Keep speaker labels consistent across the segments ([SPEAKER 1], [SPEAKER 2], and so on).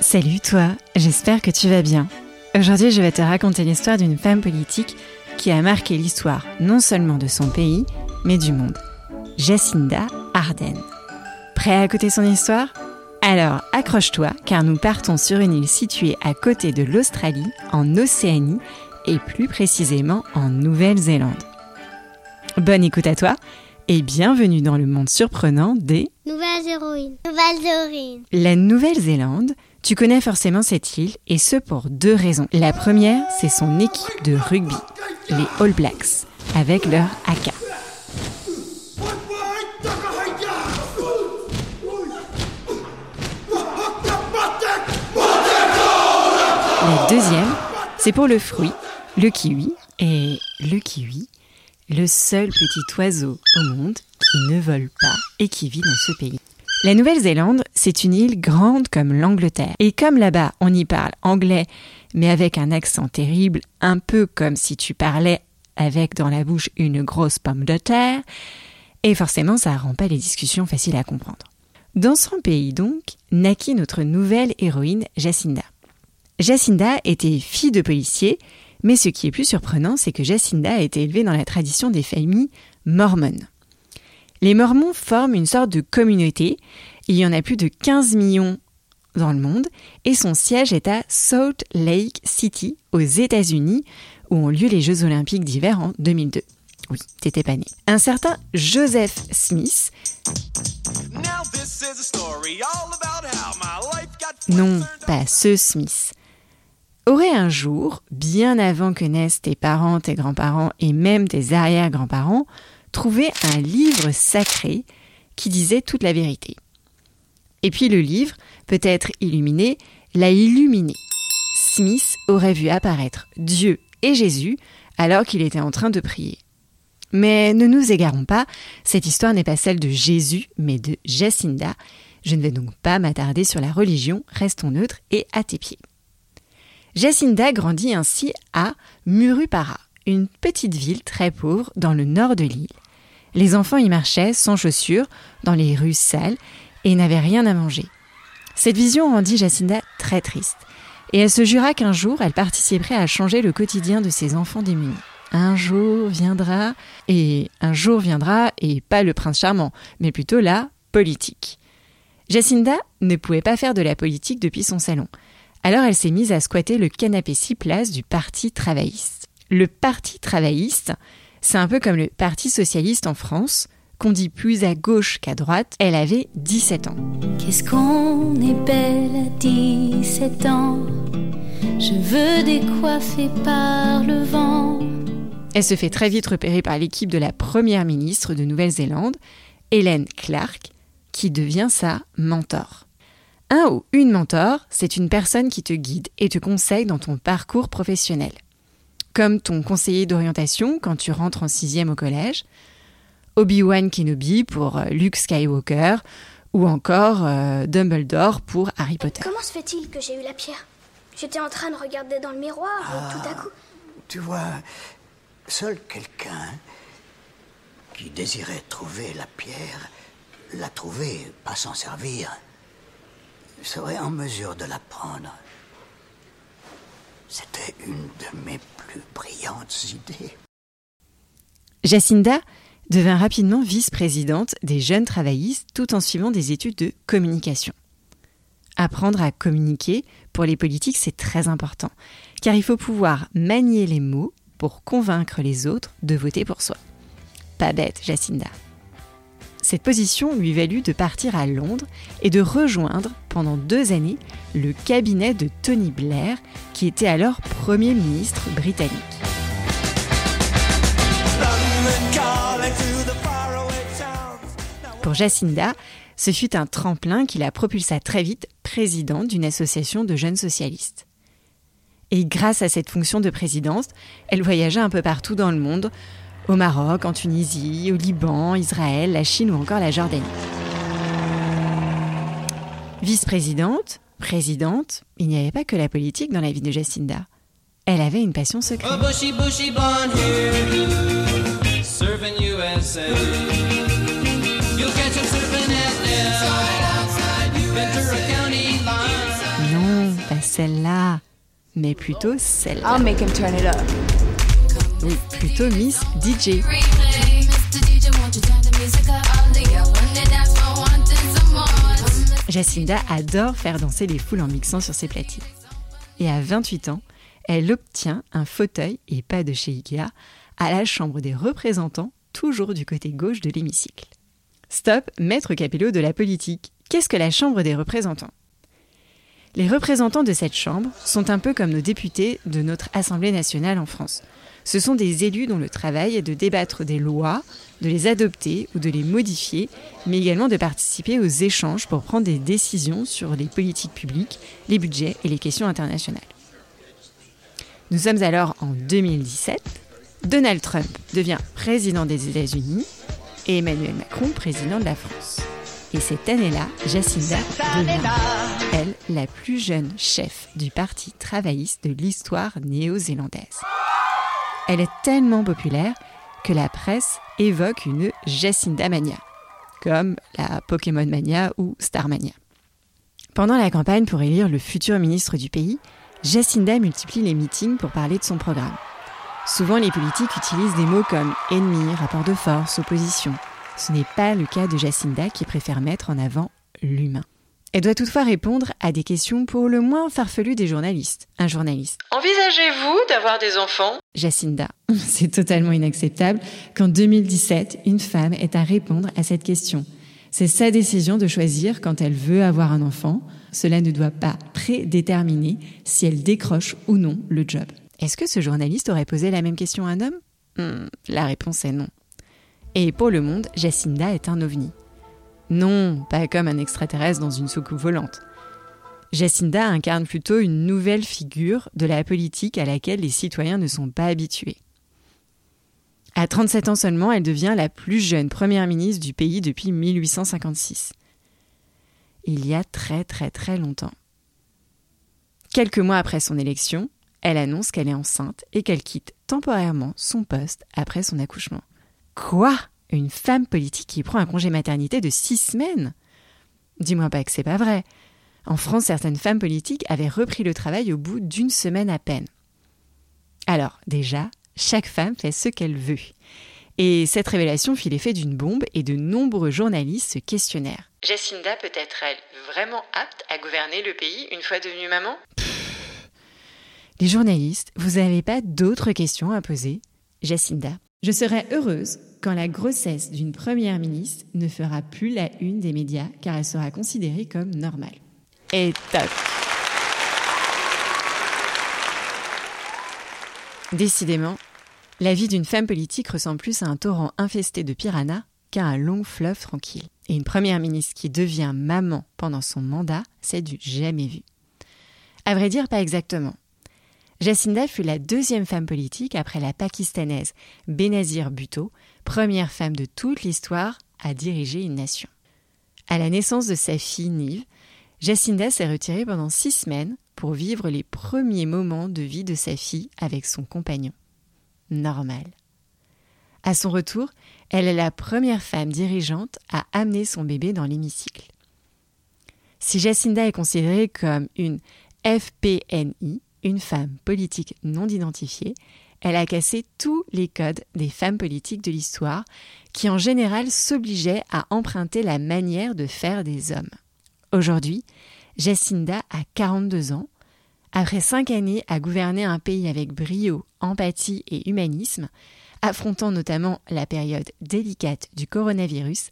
[SPEAKER 1] Salut toi, j'espère que tu vas bien. Aujourd'hui je vais te raconter l'histoire d'une femme politique qui a marqué l'histoire non seulement de son pays, mais du monde. Jacinda Ardern. Prêt à écouter son histoire? Alors accroche-toi car nous partons sur une île située à côté de l'Australie, en Océanie et plus précisément en Nouvelle-Zélande. Bonne écoute à toi et bienvenue dans le monde surprenant des
[SPEAKER 2] Nouvelles héroïnes. Nouvelles héroïnes.
[SPEAKER 1] La Nouvelle-Zélande tu connais forcément cette île, et ce pour deux raisons. La première, c'est son équipe de rugby, les All Blacks, avec leur haka. La deuxième, c'est pour le fruit, le kiwi, et le kiwi, le seul petit oiseau au monde qui ne vole pas et qui vit dans ce pays. La Nouvelle-Zélande, c'est une île grande comme l'Angleterre. Et comme là-bas, on y parle anglais, mais avec un accent terrible, un peu comme si tu parlais avec dans la bouche une grosse pomme de terre, et forcément, ça rend pas les discussions faciles à comprendre. Dans son pays donc, naquit notre nouvelle héroïne Jacinda. Jacinda était fille de policier, mais ce qui est plus surprenant, c'est que Jacinda a été élevée dans la tradition des familles mormones. Les Mormons forment une sorte de communauté. Il y en a plus de 15 millions dans le monde et son siège est à Salt Lake City aux États-Unis où ont lieu les Jeux olympiques d'hiver en 2002. Oui, t'étais pas né. Un certain Joseph Smith. Non, pas ce Smith. Aurait un jour, bien avant que naissent tes parents, tes grands-parents et même tes arrière-grands-parents, trouvé un livre sacré qui disait toute la vérité. Et puis le livre, peut-être illuminé, l'a illuminé. Smith aurait vu apparaître Dieu et Jésus alors qu'il était en train de prier. Mais ne nous égarons pas, cette histoire n'est pas celle de Jésus, mais de Jacinda. Je ne vais donc pas m'attarder sur la religion, restons neutres et à tes pieds. Jacinda grandit ainsi à Murupara, une petite ville très pauvre dans le nord de l'île. Les enfants y marchaient sans chaussures, dans les rues sales, et n'avaient rien à manger. Cette vision rendit Jacinda très triste, et elle se jura qu'un jour elle participerait à changer le quotidien de ses enfants démunis. Un jour viendra, et un jour viendra, et pas le prince charmant, mais plutôt la politique. Jacinda ne pouvait pas faire de la politique depuis son salon. Alors elle s'est mise à squatter le canapé six places du Parti travailliste. Le Parti travailliste, c'est un peu comme le Parti socialiste en France, qu'on dit plus à gauche qu'à droite. Elle avait 17 ans.
[SPEAKER 3] Qu'est-ce qu'on est belle à 17 ans? Je veux décoiffer par le vent.
[SPEAKER 1] Elle se fait très vite repérer par l'équipe de la première ministre de Nouvelle-Zélande, Hélène Clark, qui devient sa mentor. Un ou une mentor, c'est une personne qui te guide et te conseille dans ton parcours professionnel comme ton conseiller d'orientation quand tu rentres en sixième au collège, Obi-Wan Kenobi pour euh, Luke Skywalker, ou encore euh, Dumbledore pour Harry Potter.
[SPEAKER 2] Comment se fait-il que j'ai eu la pierre? J'étais en train de regarder dans le miroir et tout à coup...
[SPEAKER 4] Tu vois, seul quelqu'un qui désirait trouver la pierre, la trouver, pas s'en servir, serait en mesure de la prendre. C'était une de mes brillantes idées.
[SPEAKER 1] Jacinda devint rapidement vice-présidente des jeunes travaillistes tout en suivant des études de communication. Apprendre à communiquer pour les politiques, c'est très important, car il faut pouvoir manier les mots pour convaincre les autres de voter pour soi. Pas bête, Jacinda. Cette position lui valut de partir à Londres et de rejoindre pendant deux années le cabinet de Tony Blair, qui était alors Premier ministre britannique. Pour Jacinda, ce fut un tremplin qui la propulsa très vite présidente d'une association de jeunes socialistes. Et grâce à cette fonction de présidence, elle voyagea un peu partout dans le monde, au Maroc, en Tunisie, au Liban, Israël, la Chine ou encore la Jordanie. Vice-présidente, présidente, il n'y avait pas que la politique dans la vie de Jacinda. Elle avait une passion secrète. Non, celle-là, mais plutôt celle-là.
[SPEAKER 5] I'll make him turn it up.
[SPEAKER 1] Plutôt Miss DJ. Jacinda adore faire danser les foules en mixant sur ses platines. Et à 28 ans, elle obtient un fauteuil, et pas de chez Ikea, à la Chambre des représentants, toujours du côté gauche de l'hémicycle. Stop, maître Capello de la politique. Qu'est-ce que la Chambre des représentants? Les représentants de cette Chambre sont un peu comme nos députés de notre Assemblée nationale en France. Ce sont des élus dont le travail est de débattre des lois, de les adopter ou de les modifier, mais également de participer aux échanges pour prendre des décisions sur les politiques publiques, les budgets et les questions internationales. Nous sommes alors en 2017. Donald Trump devient président des États-Unis et Emmanuel Macron président de la France. Et cette année-là, Jacinda devient, la plus jeune chef du Parti travailliste de l'histoire néo-zélandaise. Elle est tellement populaire que la presse évoque une Jacinda Mania, comme la Pokémon Mania ou Starmania. Pendant la campagne pour élire le futur ministre du pays, Jacinda multiplie les meetings pour parler de son programme. Souvent, les politiques utilisent des mots comme ennemi, rapport de force, opposition. Ce n'est pas le cas de Jacinda qui préfère mettre en avant l'humain. Elle doit toutefois répondre à des questions pour le moins farfelues des journalistes. Un journaliste.
[SPEAKER 6] Envisagez-vous d'avoir des enfants?
[SPEAKER 1] Jacinda. C'est totalement inacceptable qu'en 2017, une femme ait à répondre à cette question. C'est sa décision de choisir quand elle veut avoir un enfant. Cela ne doit pas prédéterminer si elle décroche ou non le job. Est-ce que ce journaliste aurait posé la même question à un homme? Hmm, La réponse est non. Et pour le monde, Jacinda est un ovni. Non, pas comme un extraterrestre dans une soucoupe volante. Jacinda incarne plutôt une nouvelle figure de la politique à laquelle les citoyens ne sont pas habitués. À 37 ans seulement, elle devient la plus jeune première ministre du pays depuis 1856. Il y a très très très longtemps. Quelques mois après son élection, elle annonce qu'elle est enceinte et qu'elle quitte temporairement son poste après son accouchement. Quoi? Une femme politique qui prend un congé maternité de six semaines Dis-moi pas que c'est pas vrai. En France, certaines femmes politiques avaient repris le travail au bout d'une semaine à peine. Alors, déjà, chaque femme fait ce qu'elle veut. Et cette révélation fit l'effet d'une bombe et de nombreux journalistes se questionnèrent.
[SPEAKER 6] Jacinda peut être elle vraiment apte à gouverner le pays une fois devenue maman?
[SPEAKER 1] Les journalistes, vous n'avez pas d'autres questions à poser? Jacinda? Je serais heureuse quand la grossesse d'une première ministre ne fera plus la une des médias car elle sera considérée comme normale. Et toc Décidément, la vie d'une femme politique ressemble plus à un torrent infesté de piranhas qu'à un long fleuve tranquille. Et une première ministre qui devient maman pendant son mandat, c'est du jamais vu. À vrai dire, pas exactement. Jacinda fut la deuxième femme politique après la pakistanaise Benazir Bhutto, première femme de toute l'histoire à diriger une nation. À la naissance de sa fille Nive, Jacinda s'est retirée pendant six semaines pour vivre les premiers moments de vie de sa fille avec son compagnon. Normal. À son retour, elle est la première femme dirigeante à amener son bébé dans l'hémicycle. Si Jacinda est considérée comme une FPNI, une femme politique non identifiée, elle a cassé tous les codes des femmes politiques de l'histoire qui en général s'obligeaient à emprunter la manière de faire des hommes. Aujourd'hui, Jacinda a 42 ans. Après cinq années à gouverner un pays avec brio, empathie et humanisme, affrontant notamment la période délicate du coronavirus,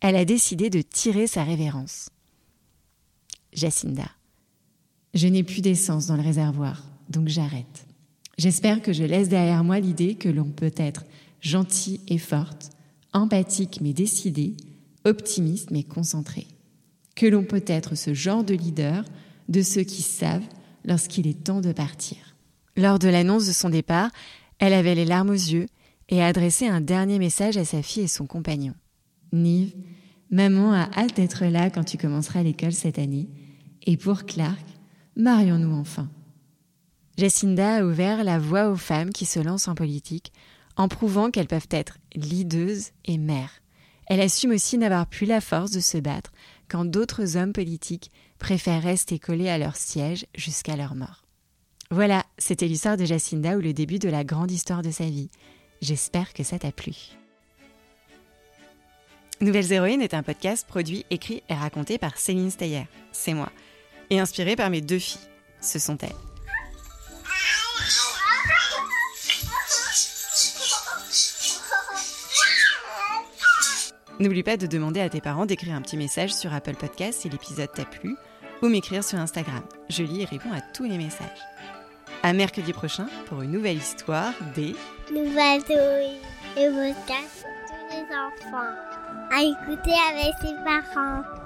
[SPEAKER 1] elle a décidé de tirer sa révérence. Jacinda. Je n'ai plus d'essence dans le réservoir, donc j'arrête. J'espère que je laisse derrière moi l'idée que l'on peut être gentil et forte, empathique mais décidé, optimiste mais concentré. Que l'on peut être ce genre de leader, de ceux qui savent lorsqu'il est temps de partir. Lors de l'annonce de son départ, elle avait les larmes aux yeux et a adressé un dernier message à sa fille et son compagnon. Nive, maman a hâte d'être là quand tu commenceras l'école cette année. Et pour Clark, marions-nous enfin. Jacinda a ouvert la voie aux femmes qui se lancent en politique en prouvant qu'elles peuvent être leadeuses et mères. Elle assume aussi n'avoir plus la force de se battre quand d'autres hommes politiques préfèrent rester collés à leur siège jusqu'à leur mort. Voilà, c'était l'histoire de Jacinda ou le début de la grande histoire de sa vie. J'espère que ça t'a plu. Nouvelles Héroïnes est un podcast produit, écrit et raconté par Céline Steyer, c'est moi, et inspiré par mes deux filles, ce sont elles. N'oublie pas de demander à tes parents d'écrire un petit message sur Apple Podcast si l'épisode t'a plu, ou m'écrire sur Instagram. Je lis et réponds à tous les messages. À mercredi prochain pour une nouvelle histoire des
[SPEAKER 5] Nouvelles tous les enfants. À écouter avec ses parents.